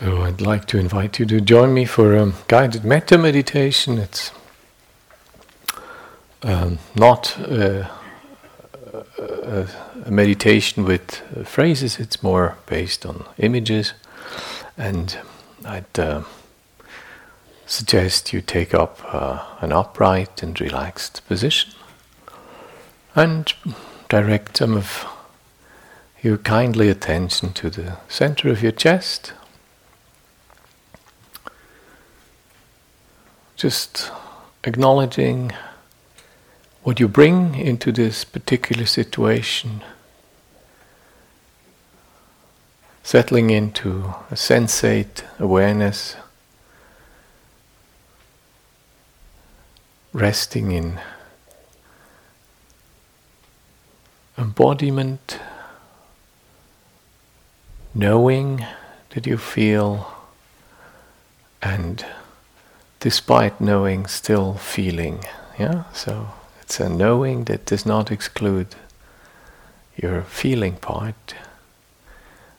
So I'd like to invite you to join me for a guided metta meditation. It's um, not a, a, a, meditation with phrases, it's more based on images. And I'd uh, suggest you take up uh, an upright and relaxed position and direct some of your kindly attention to the center of your chest. Just acknowledging what you bring into this particular situation, settling into a sensate awareness, resting in embodiment, knowing that you feel, and despite knowing, still feeling. Yeah, so it's a knowing that does not exclude your feeling part,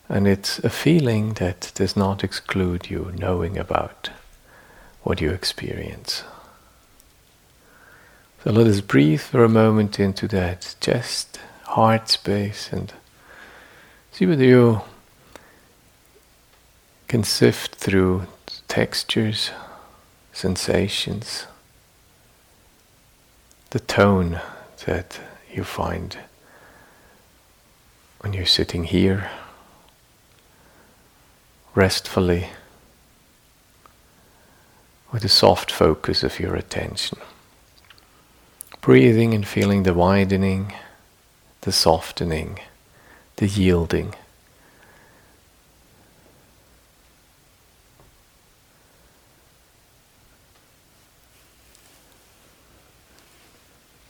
and it's a feeling that does not exclude you knowing about what you experience. So let us breathe for a moment into that chest, heart space, and see whether you can sift through textures sensations, the tone that you find when you're sitting here restfully with a soft focus of your attention. Breathing and feeling the widening, the softening, the yielding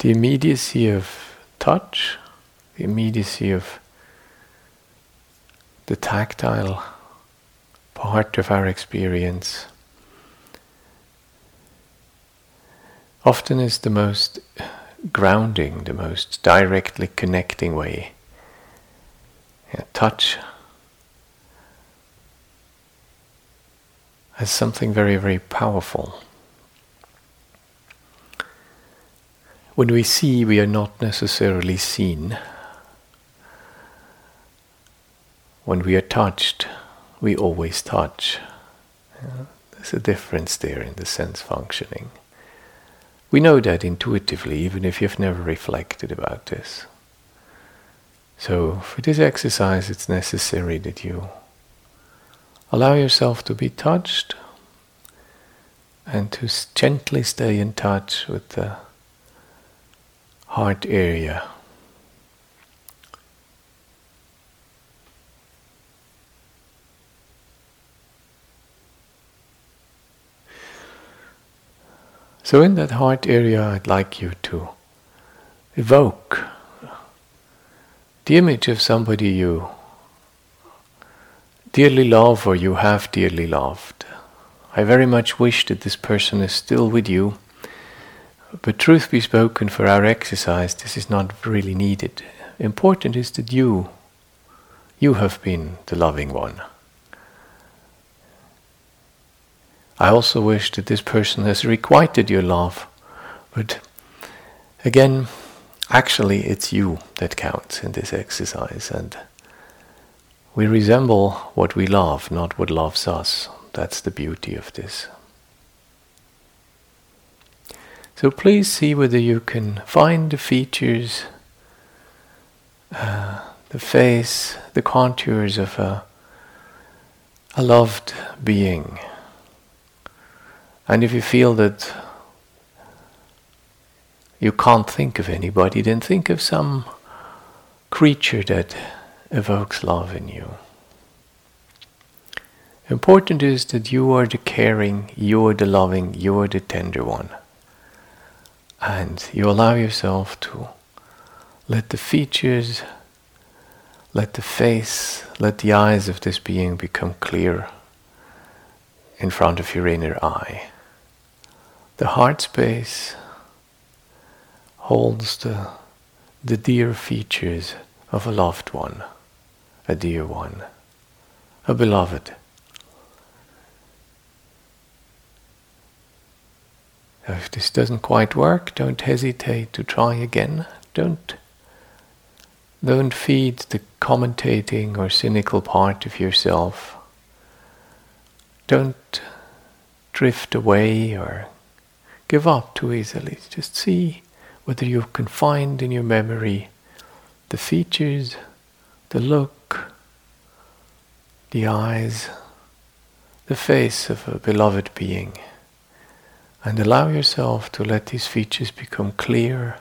the immediacy of touch, the immediacy of the tactile part of our experience often is the most grounding, the most directly connecting way. Yeah, touch as something very, very powerful. When we see, we are not necessarily seen. When we are touched, we always touch. There's a difference there in the sense functioning. We know that intuitively, even if you've never reflected about this. So, for this exercise, it's necessary that you allow yourself to be touched and to gently stay in touch with the heart area. So, in that heart area, I'd like you to evoke the image of somebody you dearly love or you have dearly loved. I very much wish that this person is still with you but truth be spoken, for our exercise, this is not really needed. Important is that you, you have been the loving one. I also wish that this person has requited your love, but again, actually, it's you that counts in this exercise, and we resemble what we love, not what loves us. That's the beauty of this. So please see whether you can find the features, uh, the face, the contours of a, a loved being. And if you feel that you can't think of anybody, then think of some creature that evokes love in you. Important is that you are the caring, you are the loving, you are the tender one and you allow yourself to let the features, let the face, let the eyes of this being become clear in front of your inner eye. The heart space holds the, the dear features of a loved one, a dear one, a beloved. If this doesn't quite work, don't hesitate to try again. Don't don't feed the commentating or cynical part of yourself. Don't drift away or give up too easily. Just see whether you can find in your memory the features, the look, the eyes, the face of a beloved being. And allow yourself to let these features become clear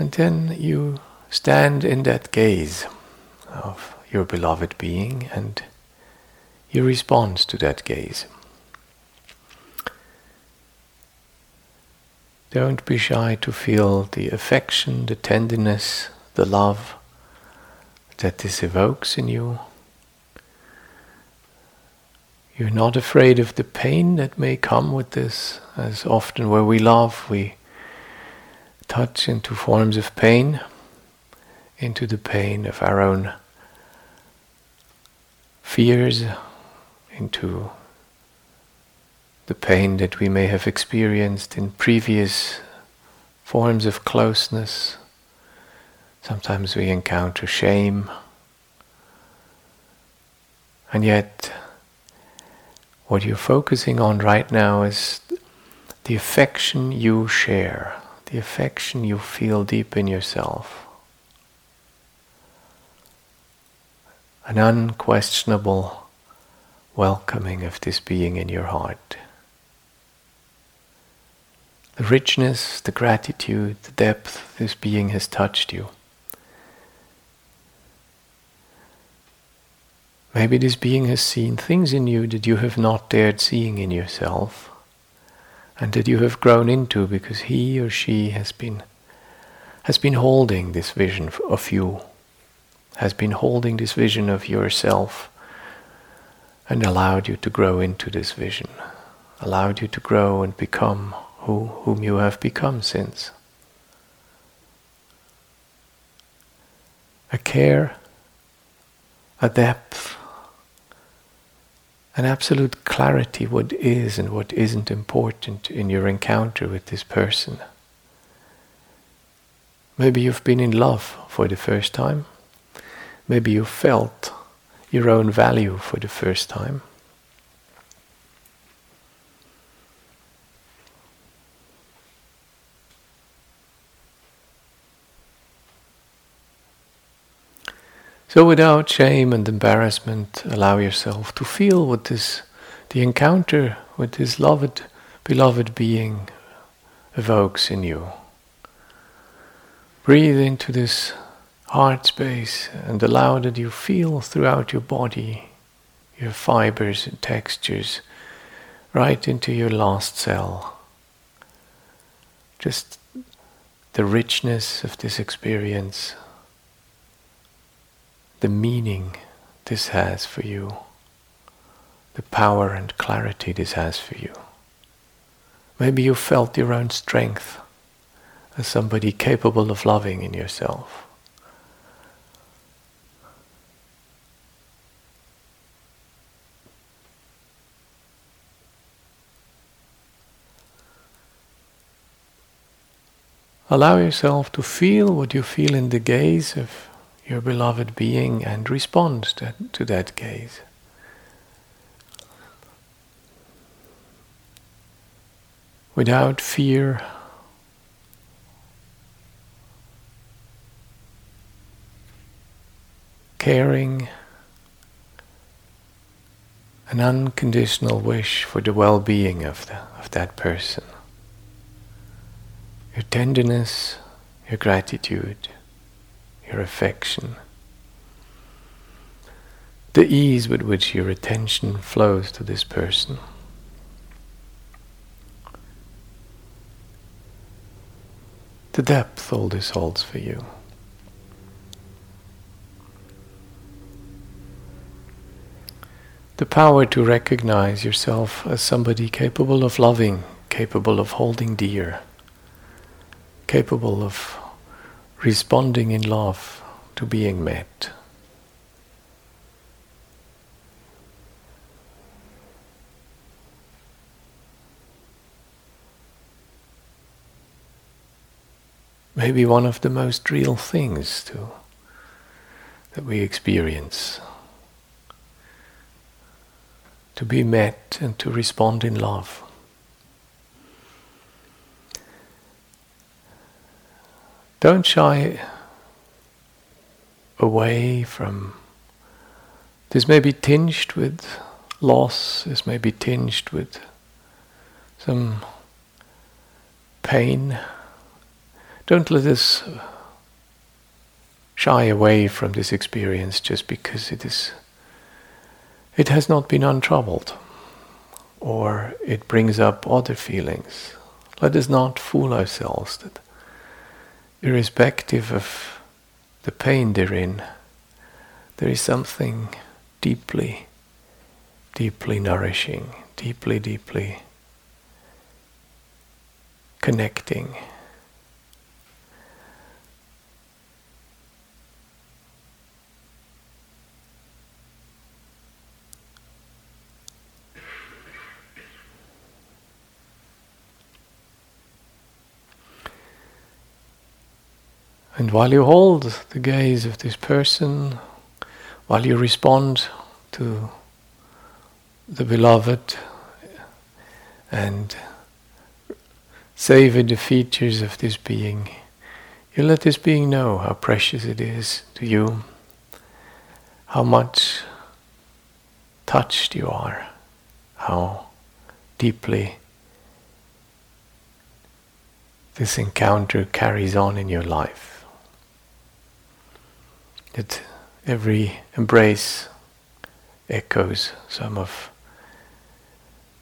And then you stand in that gaze of your beloved being and you respond to that gaze. Don't be shy to feel the affection, the tenderness, the love that this evokes in you. You're not afraid of the pain that may come with this, as often where we love, we touch into forms of pain, into the pain of our own fears, into the pain that we may have experienced in previous forms of closeness. Sometimes we encounter shame. And yet, what you're focusing on right now is the affection you share the affection you feel deep in yourself. An unquestionable welcoming of this being in your heart. The richness, the gratitude, the depth this being has touched you. Maybe this being has seen things in you that you have not dared seeing in yourself and that you have grown into because he or she has been has been holding this vision of you has been holding this vision of yourself and allowed you to grow into this vision allowed you to grow and become who whom you have become since a care a depth an absolute clarity what is and what isn't important in your encounter with this person. Maybe you've been in love for the first time. Maybe you felt your own value for the first time. So without shame and embarrassment, allow yourself to feel what this, the encounter with this loved, beloved being evokes in you. Breathe into this heart space and allow that you feel throughout your body, your fibers and textures, right into your last cell. Just the richness of this experience the meaning this has for you, the power and clarity this has for you. Maybe you felt your own strength as somebody capable of loving in yourself. Allow yourself to feel what you feel in the gaze of your beloved being and respond to, to that gaze. Without fear, caring, an unconditional wish for the well being of, of that person. Your tenderness, your gratitude your affection, the ease with which your attention flows to this person. The depth all this holds for you. The power to recognize yourself as somebody capable of loving, capable of holding dear capable of responding in love to being met. Maybe one of the most real things to, that we experience. To be met and to respond in love. Don't shy away from this may be tinged with loss, this may be tinged with some pain. Don't let us shy away from this experience just because it is it has not been untroubled or it brings up other feelings. Let us not fool ourselves that irrespective of the pain therein, there is something deeply, deeply nourishing, deeply, deeply connecting. And while you hold the gaze of this person, while you respond to the beloved and savor the features of this being, you let this being know how precious it is to you, how much touched you are, how deeply this encounter carries on in your life that every embrace echoes some of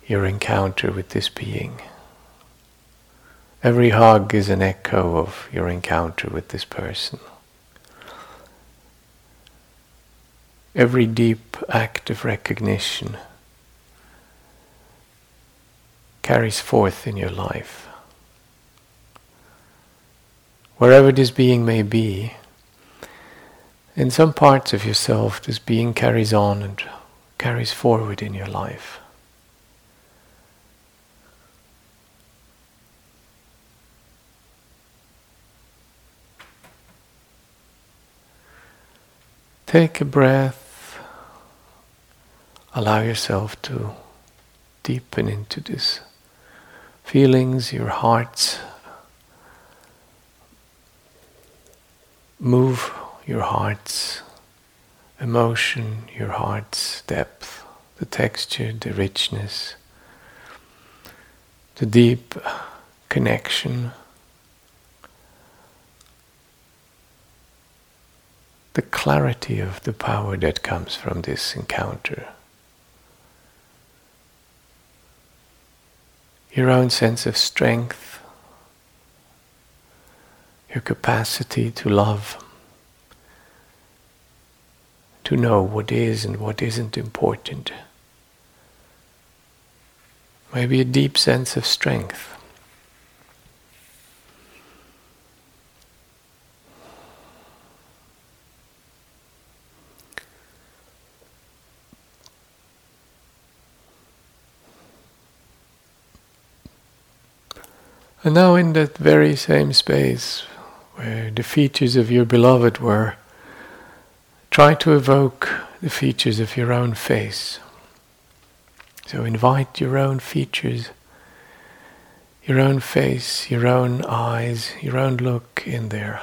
your encounter with this being. Every hug is an echo of your encounter with this person. Every deep act of recognition carries forth in your life. Wherever this being may be, in some parts of yourself, this being carries on and carries forward in your life. Take a breath. Allow yourself to deepen into this feelings, your heart's move your heart's emotion, your heart's depth, the texture, the richness, the deep connection, the clarity of the power that comes from this encounter. Your own sense of strength, your capacity to love to know what is and what isn't important. Maybe a deep sense of strength. And now, in that very same space where the features of your beloved were Try to evoke the features of your own face. So invite your own features, your own face, your own eyes, your own look in there.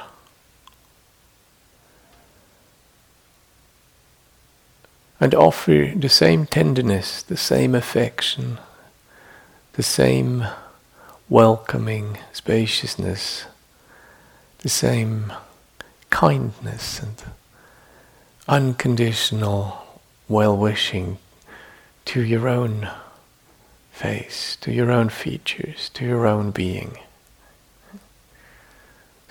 And offer the same tenderness, the same affection, the same welcoming spaciousness, the same kindness and unconditional well wishing to your own face, to your own features, to your own being.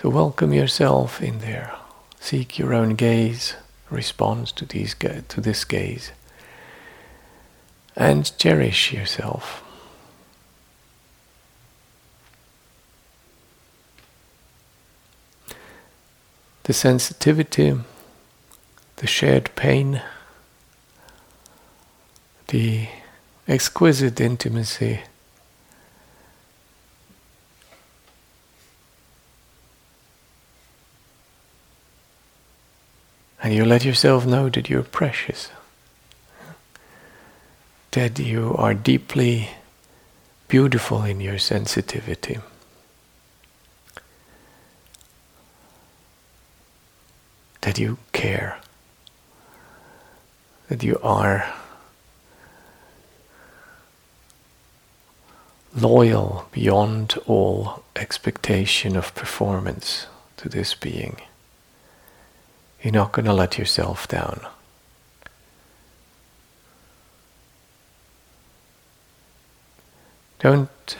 So welcome yourself in there. Seek your own gaze, respond to, these, to this gaze, and cherish yourself. the sensitivity, the shared pain, the exquisite intimacy. And you let yourself know that you're precious, that you are deeply beautiful in your sensitivity. That you care, that you are loyal beyond all expectation of performance to this being. You're not going to let yourself down. Don't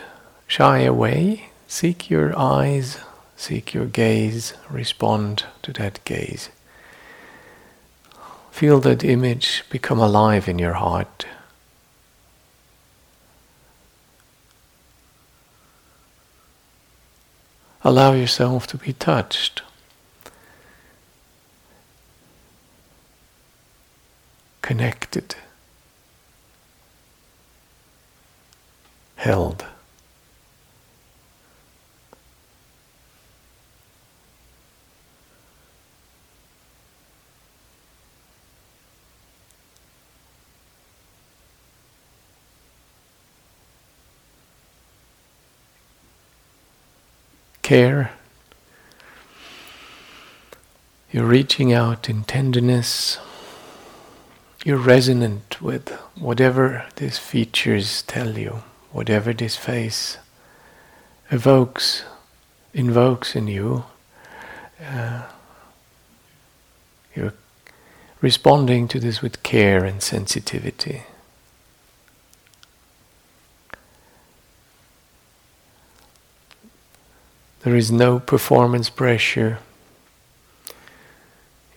shy away. Seek your eyes, seek your gaze, respond to that gaze. Feel that image become alive in your heart. Allow yourself to be touched. Connected. Held. Care. You're reaching out in tenderness. You're resonant with whatever these features tell you, whatever this face evokes, invokes in you. Uh, you're responding to this with care and sensitivity. There is no performance pressure.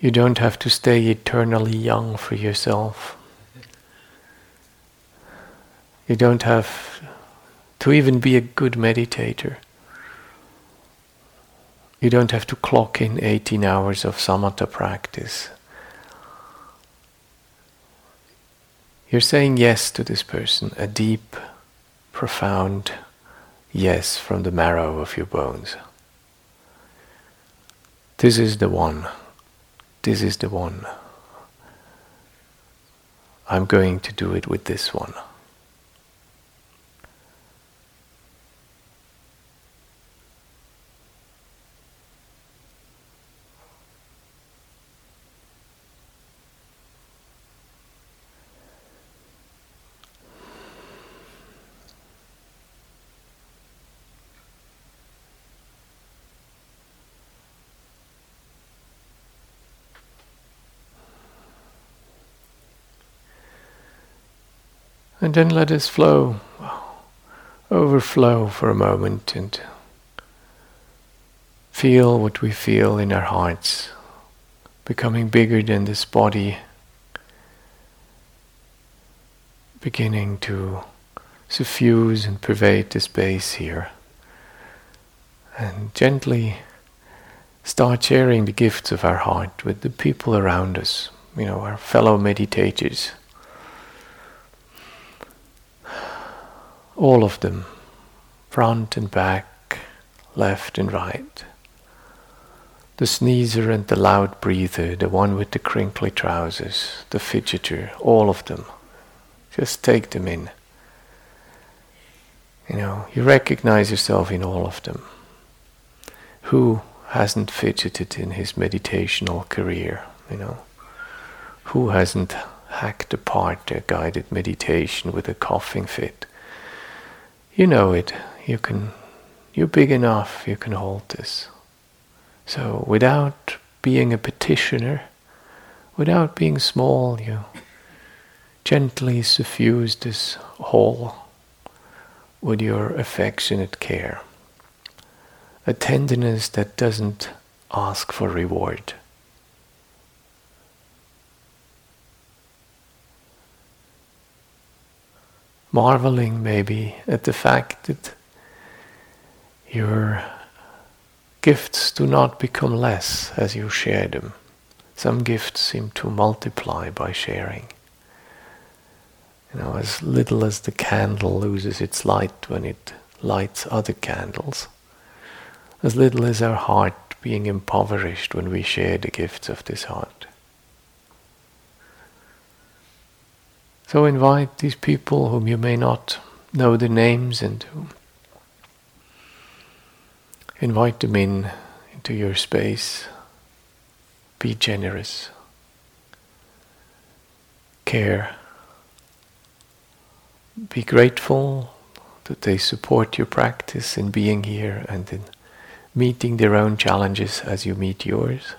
You don't have to stay eternally young for yourself. You don't have to even be a good meditator. You don't have to clock in 18 hours of samatha practice. You're saying yes to this person, a deep, profound yes from the marrow of your bones. This is the one. This is the one. I'm going to do it with this one. And then let us flow, overflow for a moment and feel what we feel in our hearts, becoming bigger than this body, beginning to suffuse and pervade the space here. And gently start sharing the gifts of our heart with the people around us, you know, our fellow meditators. All of them, front and back, left and right. The sneezer and the loud breather, the one with the crinkly trousers, the fidgeter, all of them. Just take them in. You know, you recognize yourself in all of them. Who hasn't fidgeted in his meditational career, you know? Who hasn't hacked apart a guided meditation with a coughing fit? You know it. You can, you're big enough, you can hold this. So without being a petitioner, without being small, you gently suffuse this whole with your affectionate care. A tenderness that doesn't ask for reward. Marveling maybe at the fact that you're gifts do not become less as you share them. Some gifts seem to multiply by sharing. You know, as little as the candle loses its light when it lights other candles, as little as our heart being impoverished when we share the gifts of this heart. So invite these people whom you may not know the names and invite them in into your space. Be generous. Care. Be grateful that they support your practice in being here and in meeting their own challenges as you meet yours.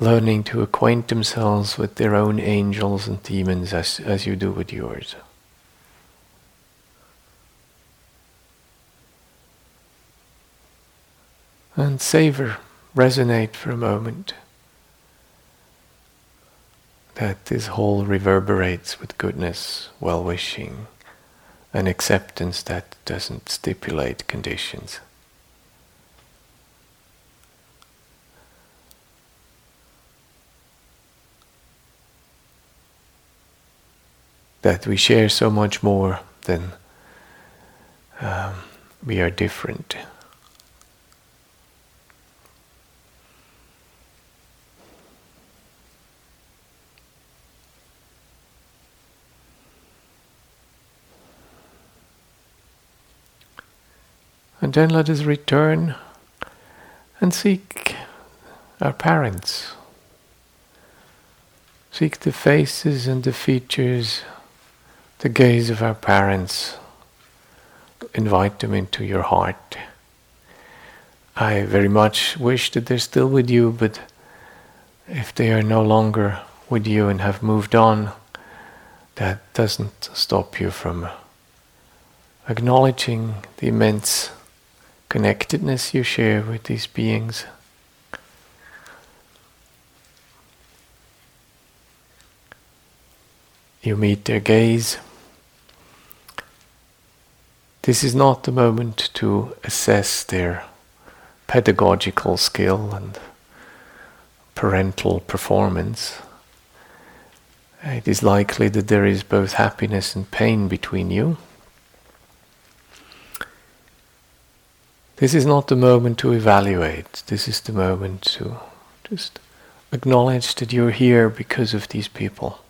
Learning to acquaint themselves with their own angels and demons as, as you do with yours. And savor, resonate for a moment that this whole reverberates with goodness, well wishing, and acceptance that doesn't stipulate conditions. That we share so much more than um, we are different. And then let us return and seek our parents. Seek the faces and the features, the gaze of our parents. Invite them into your heart. I very much wish that they're still with you, but if they are no longer with you and have moved on, that doesn't stop you from acknowledging the immense connectedness you share with these beings. You meet their gaze. This is not the moment to assess their pedagogical skill and parental performance. It is likely that there is both happiness and pain between you. This is not the moment to evaluate. This is the moment to just acknowledge that you're here because of these people.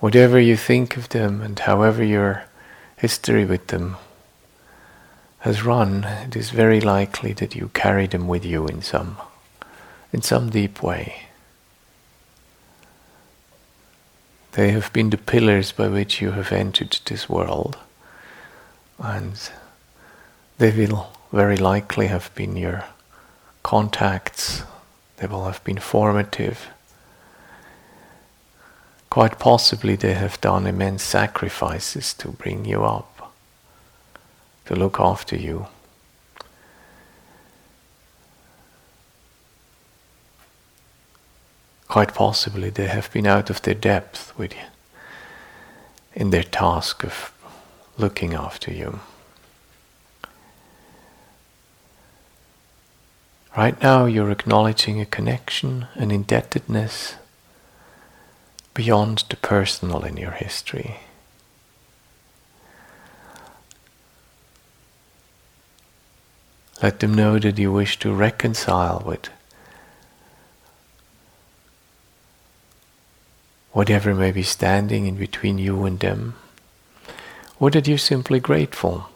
Whatever you think of them and however your history with them has run, it is very likely that you carry them with you in some in some deep way. They have been the pillars by which you have entered this world. And they will very likely have been your contacts, they will have been formative. Quite possibly, they have done immense sacrifices to bring you up, to look after you. Quite possibly, they have been out of their depth with you in their task of looking after you. Right now, you're acknowledging a connection, an indebtedness beyond the personal in your history. Let them know that you wish to reconcile with whatever may be standing in between you and them, or that you're simply grateful,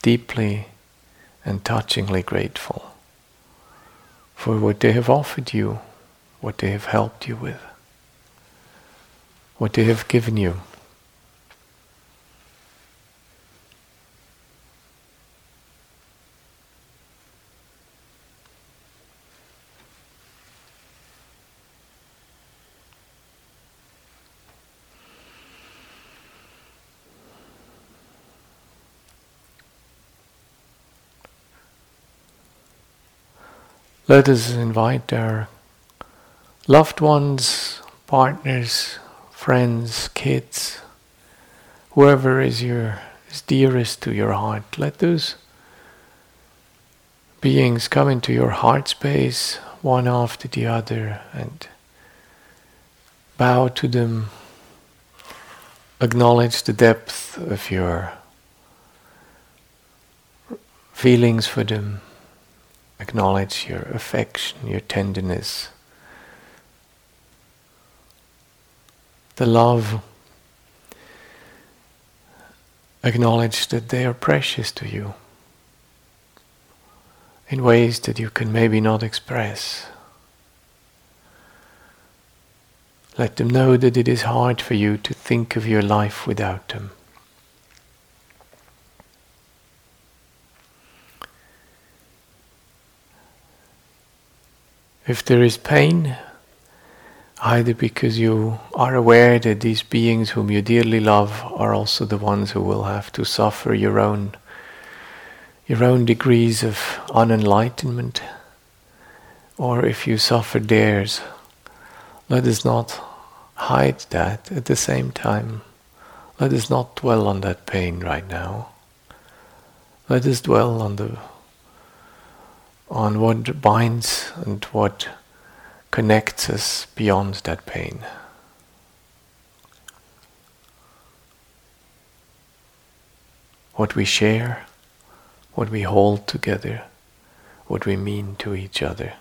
deeply and touchingly grateful for what they have offered you, what they have helped you with, what they have given you. Let us invite our loved ones, partners, friends, kids, whoever is your is dearest to your heart. Let those beings come into your heart space one after the other and bow to them. Acknowledge the depth of your feelings for them. Acknowledge your affection, your tenderness, the love. Acknowledge that they are precious to you in ways that you can maybe not express. Let them know that it is hard for you to think of your life without them. If there is pain, either because you are aware that these beings whom you dearly love are also the ones who will have to suffer your own your own degrees of unenlightenment, or if you suffer theirs, let us not hide that at the same time. Let us not dwell on that pain right now. Let us dwell on the on what binds and what connects us beyond that pain. What we share, what we hold together, what we mean to each other.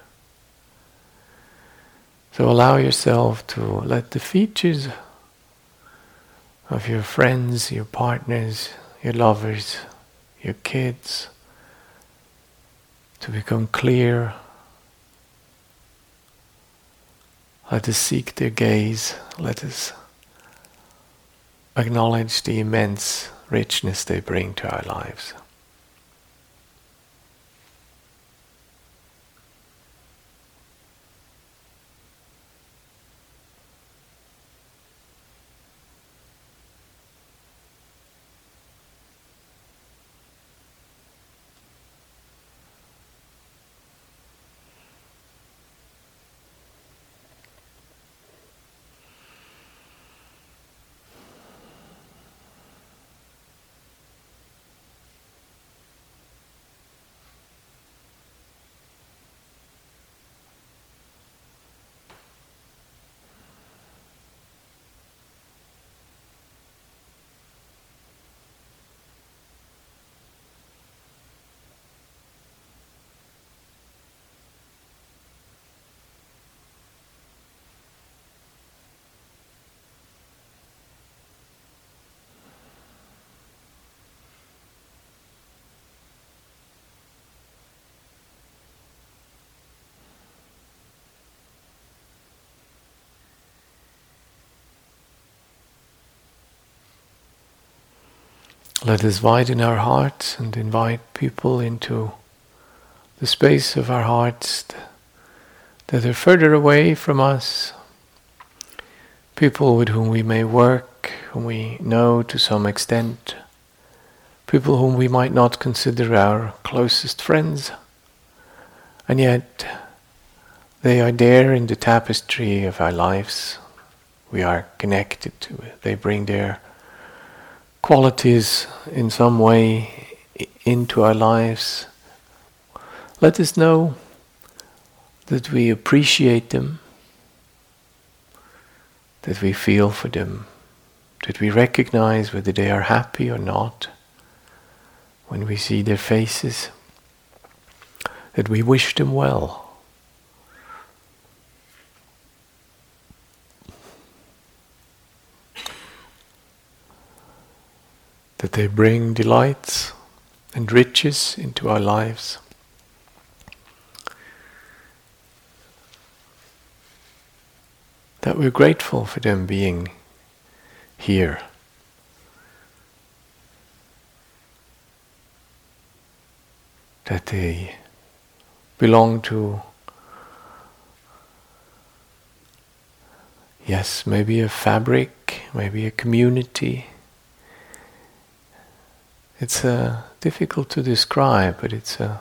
So allow yourself to let the features of your friends, your partners, your lovers, your kids, to become clear. Let us seek their gaze. Let us acknowledge the immense richness they bring to our lives. Let us widen our hearts and invite people into the space of our hearts that are further away from us. People with whom we may work, whom we know to some extent. People whom we might not consider our closest friends. And yet, they are there in the tapestry of our lives. We are connected to it. They bring their qualities in some way into our lives, let us know that we appreciate them, that we feel for them, that we recognize whether they are happy or not when we see their faces, that we wish them well. That they bring delights and riches into our lives. That we're grateful for them being here. That they belong to, yes, maybe a fabric, maybe a community it's uh, difficult to describe, but it's uh,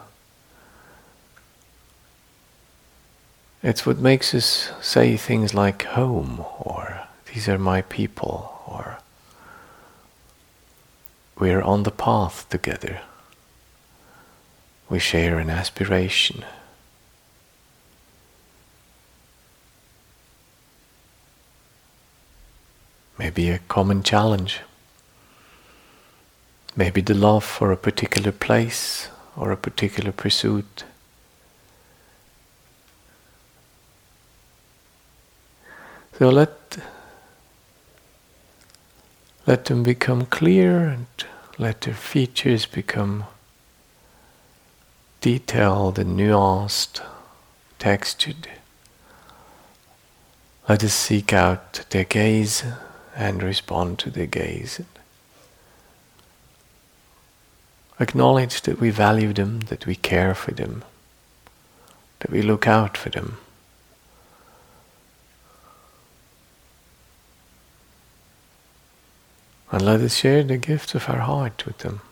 it's what makes us say things like home or these are my people or we're on the path together. We share an aspiration. Maybe a common challenge. Maybe the love for a particular place or a particular pursuit. So let let them become clear and let their features become detailed and nuanced, textured. Let us seek out their gaze and respond to their gaze. Acknowledge that we value them, that we care for them, that we look out for them. And let us share the gifts of our heart with them.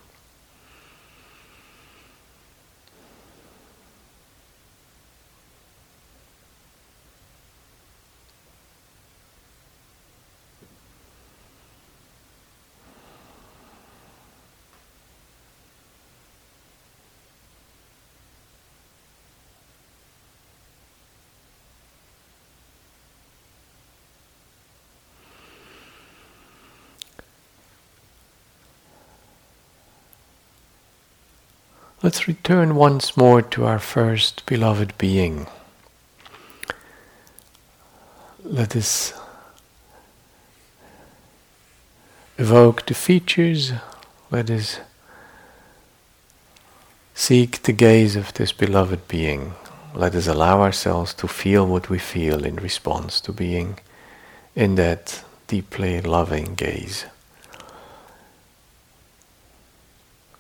Let's return once more to our first beloved being. Let us evoke the features, let us seek the gaze of this beloved being. Let us allow ourselves to feel what we feel in response to being in that deeply loving gaze.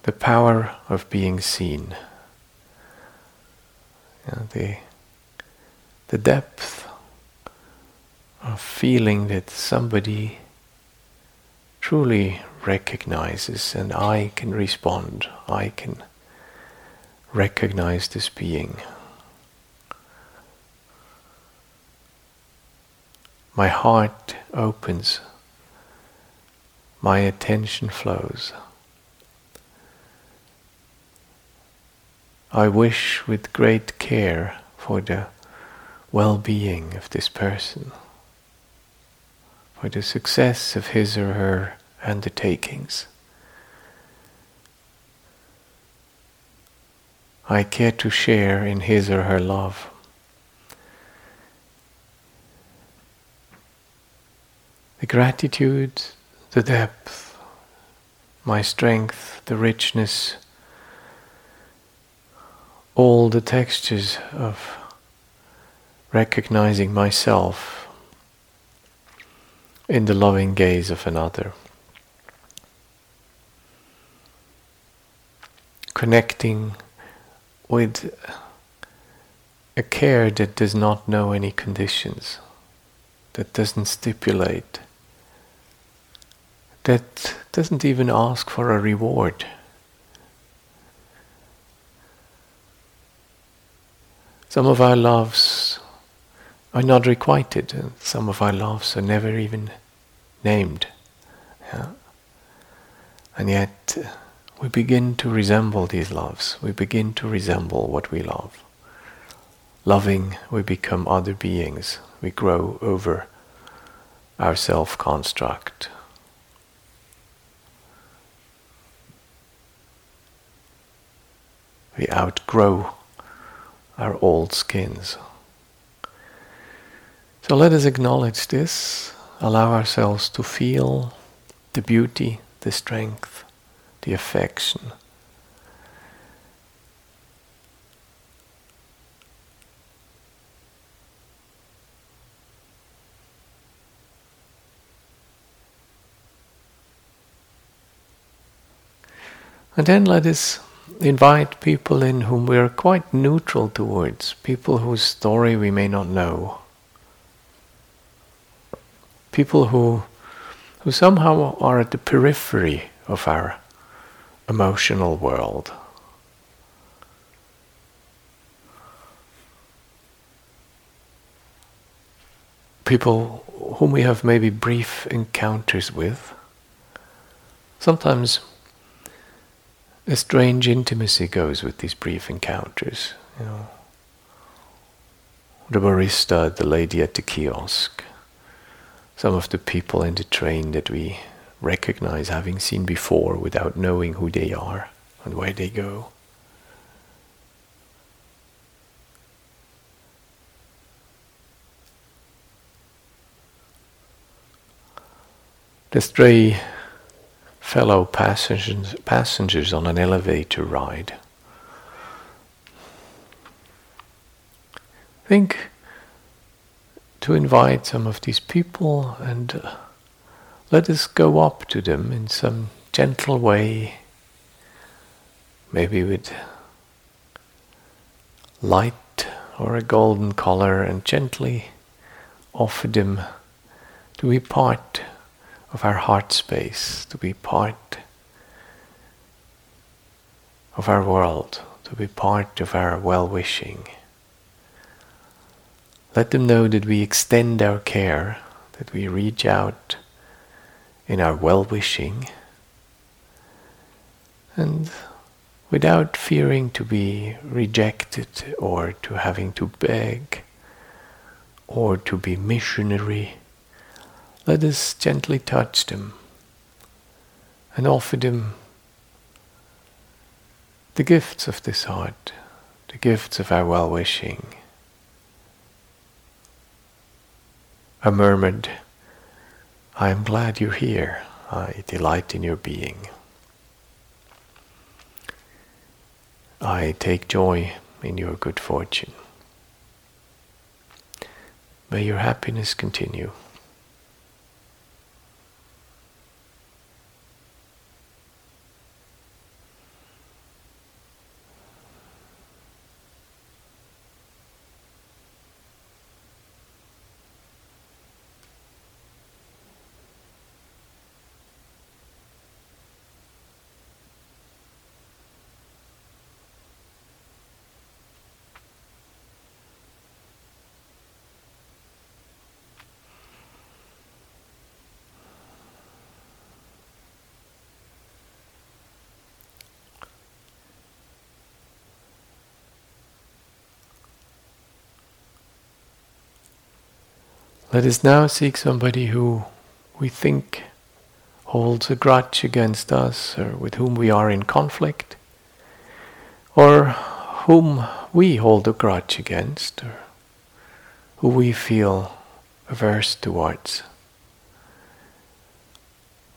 The power of being seen, you know, the, the depth of feeling that somebody truly recognizes and I can respond, I can recognize this being. My heart opens, my attention flows. I wish with great care for the well being of this person, for the success of his or her undertakings. I care to share in his or her love. The gratitude, the depth, my strength, the richness all the textures of recognizing myself in the loving gaze of another. Connecting with a care that does not know any conditions, that doesn't stipulate, that doesn't even ask for a reward. Some of our loves are not requited, and some of our loves are never even named. Yeah? And yet, uh, we begin to resemble these loves. We begin to resemble what we love. Loving, we become other beings. We grow over our self construct. We outgrow our old skins. So let us acknowledge this, allow ourselves to feel the beauty, the strength, the affection. And then let us invite people in whom we are quite neutral towards, people whose story we may not know, people who, who somehow are at the periphery of our emotional world. People whom we have maybe brief encounters with. Sometimes a strange intimacy goes with these brief encounters. You know, the barista, the lady at the kiosk, some of the people in the train that we recognize having seen before without knowing who they are and where they go. The stray fellow passengers, passengers on an elevator ride. Think to invite some of these people and uh, let us go up to them in some gentle way, maybe with light or a golden color, and gently offer them to be part of our heart space, to be part of our world, to be part of our well wishing. Let them know that we extend our care, that we reach out in our well wishing, and without fearing to be rejected or to having to beg or to be missionary let us gently touch them and offer them the gifts of this heart, the gifts of our well wishing. I murmured, I am glad you're here. I delight in your being. I take joy in your good fortune. May your happiness continue. Let us now seek somebody who we think holds a grudge against us or with whom we are in conflict or whom we hold a grudge against or who we feel averse towards.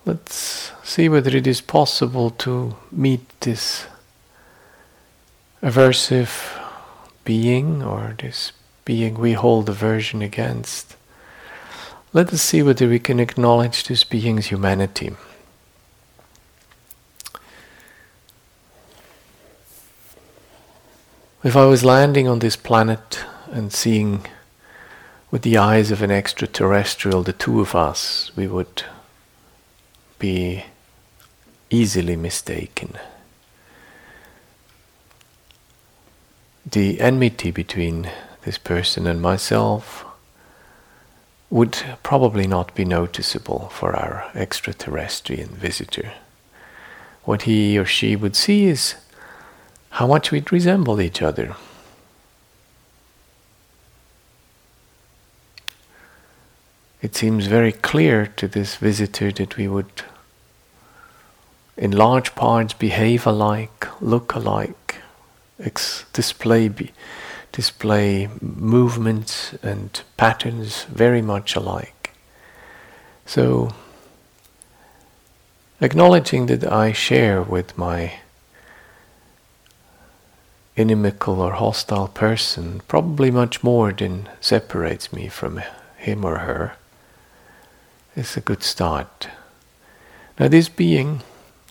Let's see whether it is possible to meet this aversive being or this being we hold aversion against let us see whether we can acknowledge this being's humanity. If I was landing on this planet and seeing with the eyes of an extraterrestrial the two of us, we would be easily mistaken. The enmity between this person and myself would probably not be noticeable for our extraterrestrial visitor. What he or she would see is how much we'd resemble each other. It seems very clear to this visitor that we would, in large parts, behave alike, look alike, display be- display movements and patterns very much alike. So, acknowledging that I share with my inimical or hostile person probably much more than separates me from him or her is a good start. Now, this being,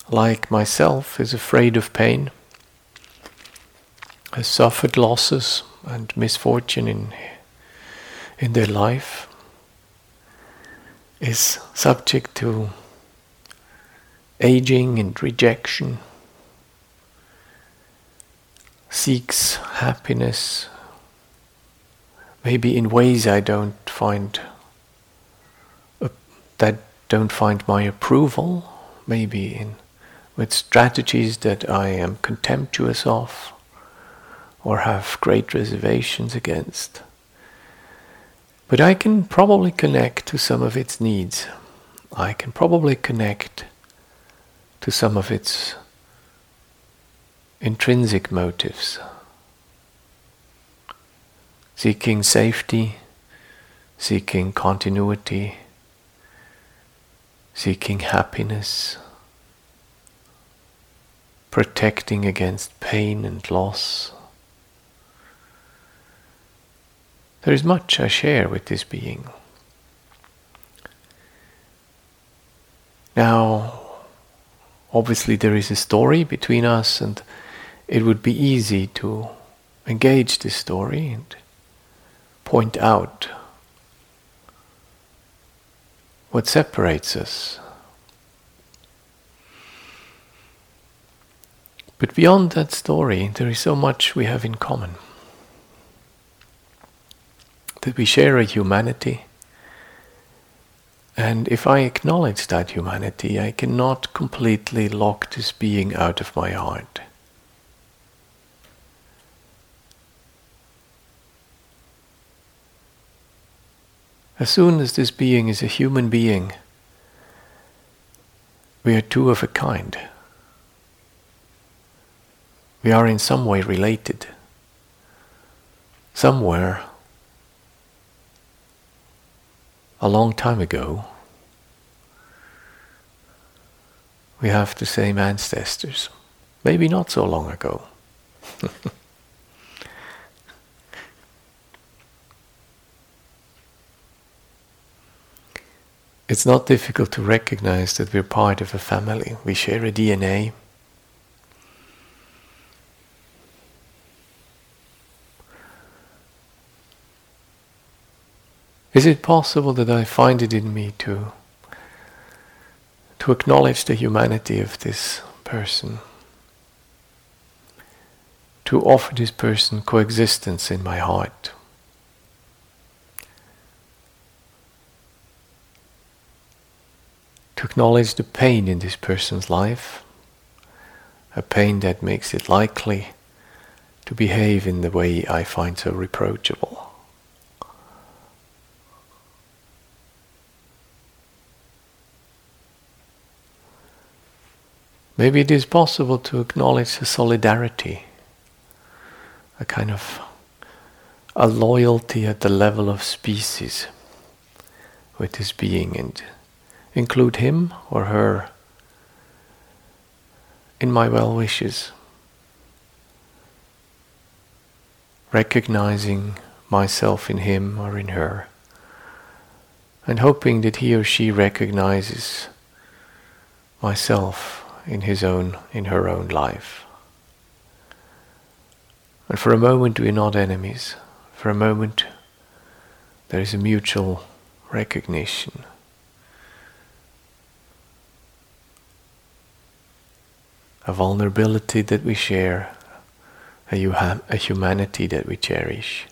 like myself, is afraid of pain, has suffered losses, and misfortune in, in their life is subject to aging and rejection, seeks happiness, maybe in ways I don't find uh, that don't find my approval, maybe in with strategies that I am contemptuous of or have great reservations against. But I can probably connect to some of its needs. I can probably connect to some of its intrinsic motives. Seeking safety, seeking continuity, seeking happiness, protecting against pain and loss. There is much I share with this being. Now, obviously, there is a story between us, and it would be easy to engage this story and point out what separates us. But beyond that story, there is so much we have in common. That we share a humanity. And if I acknowledge that humanity, I cannot completely lock this being out of my heart. As soon as this being is a human being, we are two of a kind. We are in some way related. Somewhere, a long time ago, we have the same ancestors. Maybe not so long ago. It's not difficult to recognize that we're part of a family. We share a DNA. Is it possible that I find it in me to to acknowledge the humanity of this person? To offer this person coexistence in my heart? to acknowledge the pain in this person's life, a pain that makes it likely to behave in the way I find so reproachable. Maybe it is possible to acknowledge a solidarity, a kind of a loyalty at the level of species with this being and include him or her in my well wishes, recognizing myself in him or in her, and hoping that he or she recognizes myself in his own, in her own life. And for a moment we are not enemies. For a moment there is a mutual recognition. a vulnerability that we share, a, a humanity that we cherish.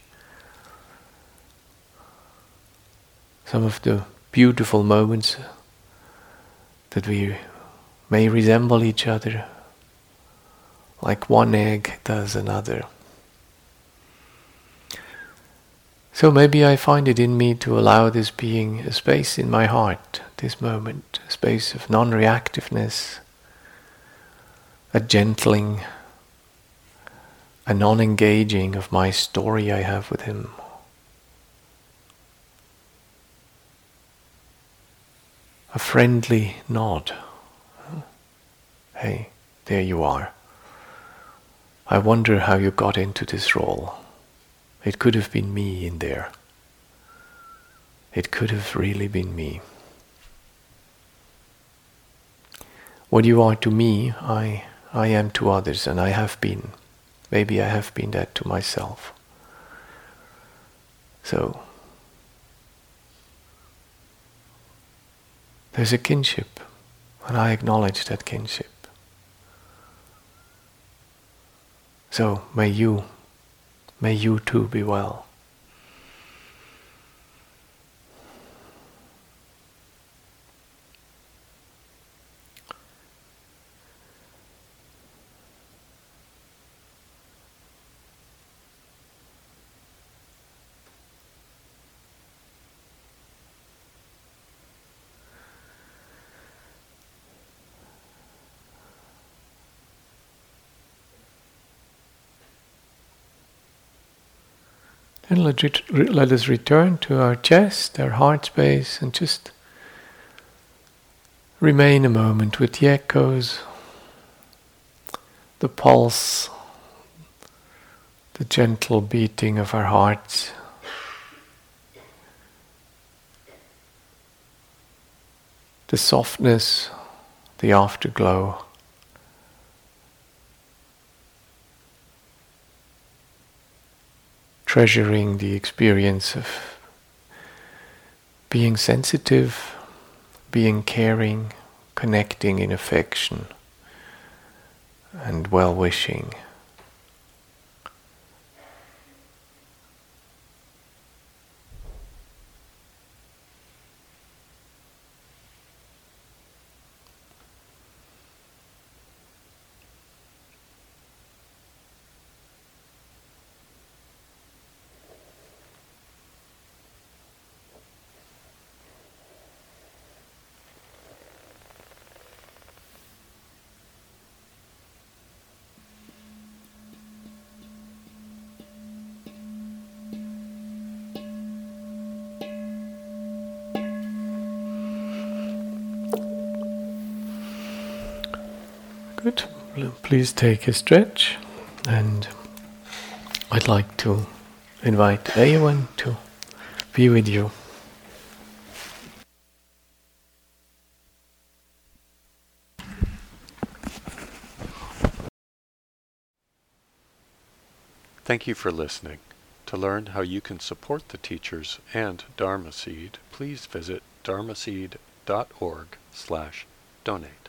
Some of the beautiful moments that we may resemble each other, like one egg does another. So maybe I find it in me to allow this being a space in my heart, this moment, a space of non reactiveness, a gentling, a non engaging of my story I have with him. A friendly nod. Hey, there you are. I wonder how you got into this role. It could have been me in there. It could have really been me. What you are to me, I I am to others, and I have been. Maybe I have been that to myself. So, there's a kinship, and I acknowledge that kinship. So, may you, may you too be well. Let, it, let us return to our chest, our heart space, and just remain a moment with the echoes, the pulse, the gentle beating of our hearts. The softness, the afterglow. Treasuring the experience of being sensitive, being caring, connecting in affection, and well wishing. Good. Please take a stretch, and I'd like to invite Eowyn to be with you. Thank you for listening. To learn how you can support the teachers and Dharma Seed, please visit dharmaseed.org slash donate.